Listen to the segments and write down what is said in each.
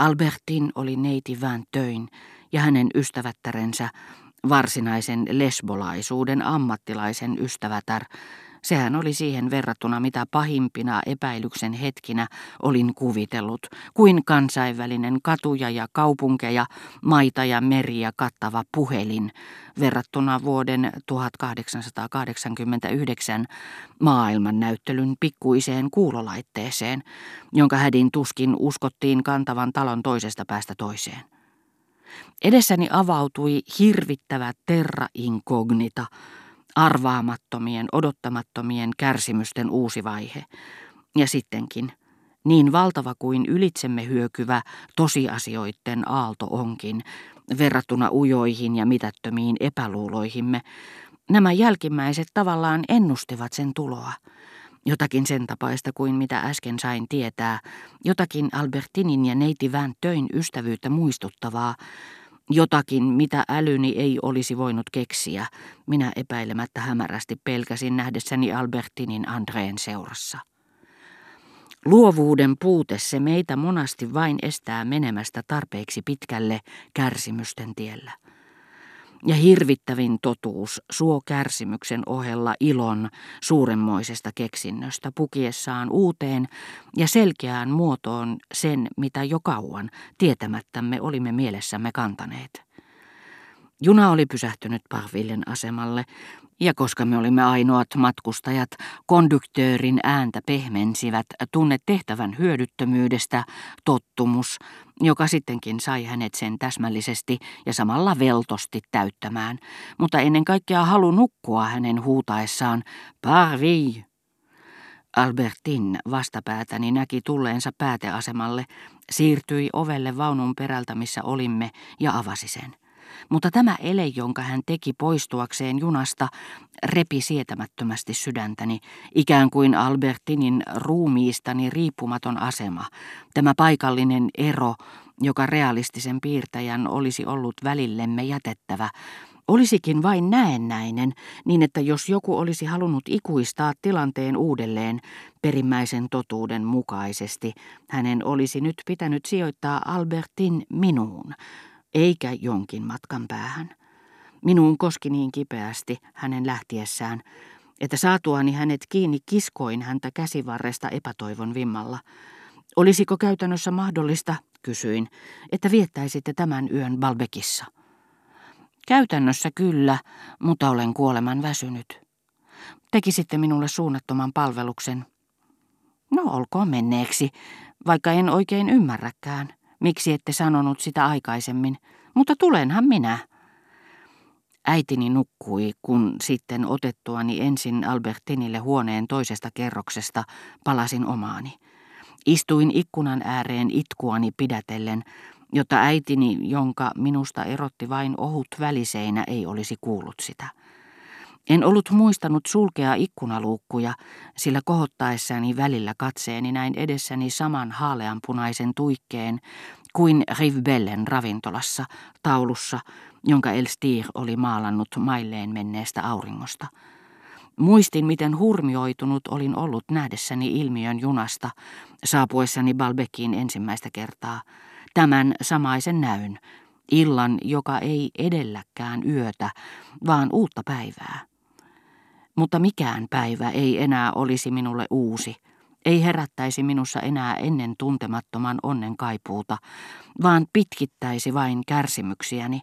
Albertin oli neiti Van Töin ja hänen ystävättärensä, varsinaisen lesbolaisuuden ammattilaisen ystävätär, Sehän oli siihen verrattuna mitä pahimpina epäilyksen hetkinä olin kuvitellut, kuin kansainvälinen katuja ja kaupunkeja, maita ja meriä kattava puhelin, verrattuna vuoden 1889 maailmannäyttelyn pikkuiseen kuulolaitteeseen, jonka hädin tuskin uskottiin kantavan talon toisesta päästä toiseen. Edessäni avautui hirvittävä terra incognita, arvaamattomien, odottamattomien kärsimysten uusi vaihe. Ja sittenkin, niin valtava kuin ylitsemme hyökyvä tosiasioiden aalto onkin, verrattuna ujoihin ja mitättömiin epäluuloihimme, nämä jälkimmäiset tavallaan ennustivat sen tuloa. Jotakin sen tapaista kuin mitä äsken sain tietää, jotakin Albertinin ja neiti Van Töin ystävyyttä muistuttavaa, Jotakin, mitä älyni ei olisi voinut keksiä, minä epäilemättä hämärästi pelkäsin nähdessäni Albertinin Andreen seurassa. Luovuuden puute se meitä monasti vain estää menemästä tarpeeksi pitkälle kärsimysten tiellä. Ja hirvittävin totuus suo kärsimyksen ohella ilon suuremmoisesta keksinnöstä pukiessaan uuteen ja selkeään muotoon sen, mitä jo kauan tietämättämme olimme mielessämme kantaneet. Juna oli pysähtynyt Parvillen asemalle, ja koska me olimme ainoat matkustajat, konduktöörin ääntä pehmensivät tunne tehtävän hyödyttömyydestä, tottumus, joka sittenkin sai hänet sen täsmällisesti ja samalla veltosti täyttämään, mutta ennen kaikkea halu nukkua hänen huutaessaan Parvi. Albertin vastapäätäni näki tulleensa pääteasemalle, siirtyi ovelle vaunun perältä, missä olimme, ja avasi sen. Mutta tämä ele, jonka hän teki poistuakseen junasta, repi sietämättömästi sydäntäni, ikään kuin Albertinin ruumiistani riippumaton asema, tämä paikallinen ero, joka realistisen piirtäjän olisi ollut välillemme jätettävä, olisikin vain näennäinen, niin että jos joku olisi halunnut ikuistaa tilanteen uudelleen perimmäisen totuuden mukaisesti, hänen olisi nyt pitänyt sijoittaa Albertin minuun, eikä jonkin matkan päähän. Minuun koski niin kipeästi hänen lähtiessään, että saatuani hänet kiinni kiskoin häntä käsivarresta epätoivon vimmalla. Olisiko käytännössä mahdollista, kysyin, että viettäisitte tämän yön Balbekissa? Käytännössä kyllä, mutta olen kuoleman väsynyt. Tekisitte minulle suunnattoman palveluksen. No olkoon menneeksi, vaikka en oikein ymmärräkään. Miksi ette sanonut sitä aikaisemmin? Mutta tulenhan minä. Äitini nukkui, kun sitten otettuani ensin Albertinille huoneen toisesta kerroksesta palasin omaani. Istuin ikkunan ääreen itkuani pidätellen, jotta äitini, jonka minusta erotti vain ohut väliseinä, ei olisi kuullut sitä. En ollut muistanut sulkea ikkunaluukkuja, sillä kohottaessani välillä katseeni näin edessäni saman haaleanpunaisen tuikkeen kuin Rivbellen ravintolassa, taulussa, jonka Elstir oli maalannut mailleen menneestä auringosta. Muistin, miten hurmioitunut olin ollut nähdessäni ilmiön junasta, saapuessani Balbekiin ensimmäistä kertaa. Tämän samaisen näyn, illan, joka ei edelläkään yötä, vaan uutta päivää. Mutta mikään päivä ei enää olisi minulle uusi, ei herättäisi minussa enää ennen tuntemattoman onnen kaipuuta, vaan pitkittäisi vain kärsimyksiäni,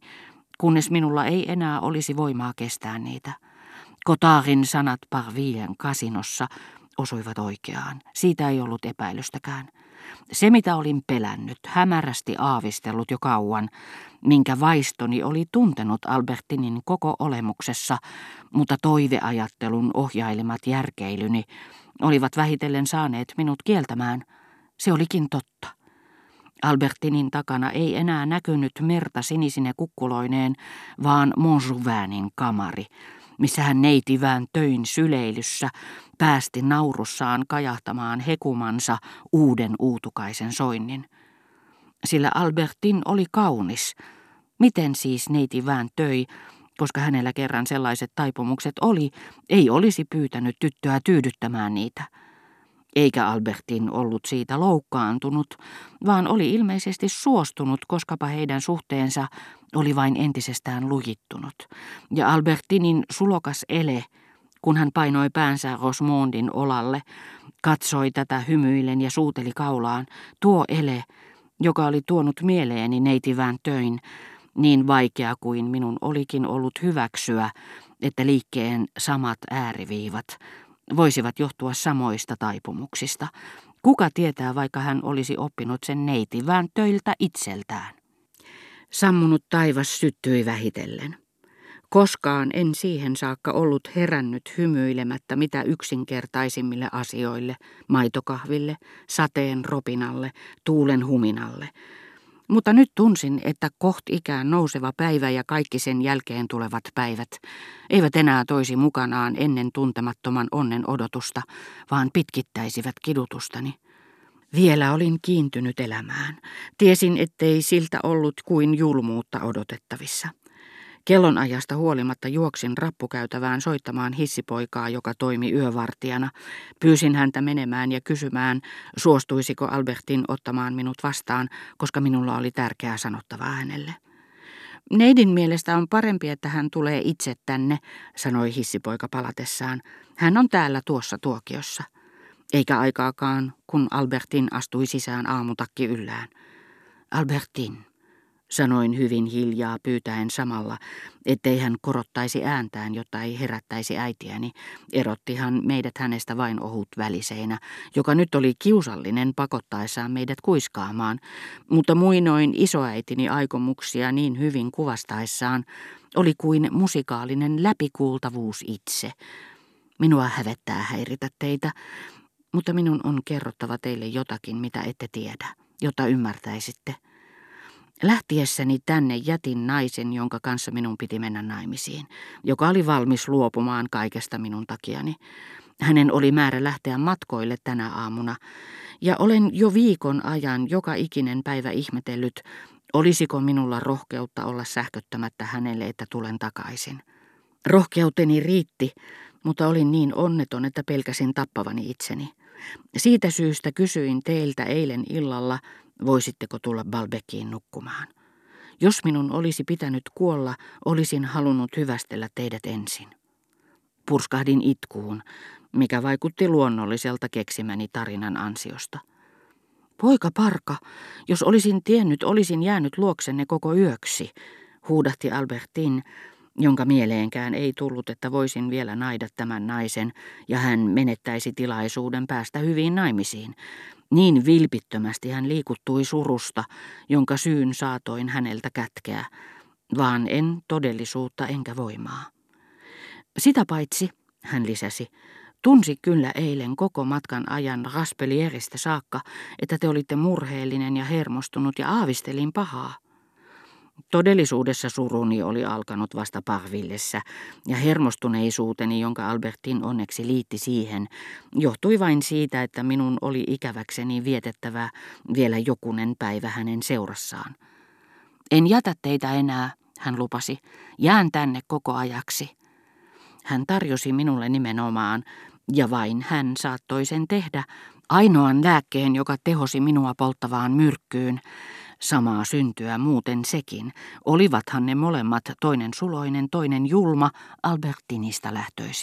kunnes minulla ei enää olisi voimaa kestää niitä. Kotaarin sanat Parvien kasinossa osuivat oikeaan. Siitä ei ollut epäilystäkään. Se, mitä olin pelännyt, hämärästi aavistellut jo kauan, minkä vaistoni oli tuntenut Albertinin koko olemuksessa, mutta toiveajattelun ohjailemat järkeilyni olivat vähitellen saaneet minut kieltämään. Se olikin totta. Albertinin takana ei enää näkynyt merta sinisine kukkuloineen, vaan Montjouvainin kamari, missä hän neitivään töin syleilyssä päästi naurussaan kajahtamaan hekumansa uuden uutukaisen soinnin. Sillä Albertin oli kaunis. Miten siis neiti vään töi, koska hänellä kerran sellaiset taipumukset oli, ei olisi pyytänyt tyttöä tyydyttämään niitä. Eikä Albertin ollut siitä loukkaantunut, vaan oli ilmeisesti suostunut, koskapa heidän suhteensa oli vain entisestään lujittunut. Ja Albertinin sulokas ele, kun hän painoi päänsä Rosmondin olalle, katsoi tätä hymyillen ja suuteli kaulaan. Tuo ele, joka oli tuonut mieleeni neitivään töin, niin vaikea kuin minun olikin ollut hyväksyä, että liikkeen samat ääriviivat voisivat johtua samoista taipumuksista. Kuka tietää, vaikka hän olisi oppinut sen neitivään töiltä itseltään. Sammunut taivas syttyi vähitellen. Koskaan en siihen saakka ollut herännyt hymyilemättä mitä yksinkertaisimmille asioille, maitokahville, sateen ropinalle, tuulen huminalle. Mutta nyt tunsin, että koht ikään nouseva päivä ja kaikki sen jälkeen tulevat päivät eivät enää toisi mukanaan ennen tuntemattoman onnen odotusta, vaan pitkittäisivät kidutustani. Vielä olin kiintynyt elämään. Tiesin, ettei siltä ollut kuin julmuutta odotettavissa. Kellonajasta huolimatta juoksin rappukäytävään soittamaan hissipoikaa, joka toimi yövartijana. Pyysin häntä menemään ja kysymään, suostuisiko Albertin ottamaan minut vastaan, koska minulla oli tärkeää sanottavaa hänelle. Neidin mielestä on parempi, että hän tulee itse tänne, sanoi hissipoika palatessaan. Hän on täällä tuossa tuokiossa. Eikä aikaakaan, kun Albertin astui sisään aamutakki yllään. Albertin, sanoin hyvin hiljaa pyytäen samalla, ettei hän korottaisi ääntään, jotta ei herättäisi äitiäni. Erottihan meidät hänestä vain ohut väliseinä, joka nyt oli kiusallinen pakottaessaan meidät kuiskaamaan, mutta muinoin isoäitini aikomuksia niin hyvin kuvastaessaan oli kuin musikaalinen läpikuultavuus itse. Minua hävettää häiritä teitä, mutta minun on kerrottava teille jotakin, mitä ette tiedä, jotta ymmärtäisitte. Lähtiessäni tänne jätin naisen, jonka kanssa minun piti mennä naimisiin, joka oli valmis luopumaan kaikesta minun takiani. Hänen oli määrä lähteä matkoille tänä aamuna, ja olen jo viikon ajan joka ikinen päivä ihmetellyt, olisiko minulla rohkeutta olla sähköttämättä hänelle, että tulen takaisin. Rohkeuteni riitti, mutta olin niin onneton, että pelkäsin tappavani itseni. Siitä syystä kysyin teiltä eilen illalla, voisitteko tulla Balbekiin nukkumaan. Jos minun olisi pitänyt kuolla, olisin halunnut hyvästellä teidät ensin. Purskahdin itkuun, mikä vaikutti luonnolliselta keksimäni tarinan ansiosta. Poika Parka, jos olisin tiennyt, olisin jäänyt luoksenne koko yöksi, huudahti Albertin, jonka mieleenkään ei tullut, että voisin vielä naida tämän naisen ja hän menettäisi tilaisuuden päästä hyviin naimisiin. Niin vilpittömästi hän liikuttui surusta, jonka syyn saatoin häneltä kätkeä, vaan en todellisuutta enkä voimaa. Sitä paitsi, hän lisäsi, tunsi kyllä eilen koko matkan ajan Raspelieristä saakka, että te olitte murheellinen ja hermostunut ja aavistelin pahaa. Todellisuudessa suruni oli alkanut vasta pahvillessa, ja hermostuneisuuteni, jonka Albertin onneksi liitti siihen, johtui vain siitä, että minun oli ikäväkseni vietettävä vielä jokunen päivä hänen seurassaan. En jätä teitä enää, hän lupasi, jään tänne koko ajaksi. Hän tarjosi minulle nimenomaan, ja vain hän saattoi sen tehdä, ainoan lääkkeen, joka tehosi minua polttavaan myrkkyyn, Samaa syntyä muuten sekin. Olivathan ne molemmat, toinen suloinen, toinen julma, Albertinista lähtöisin.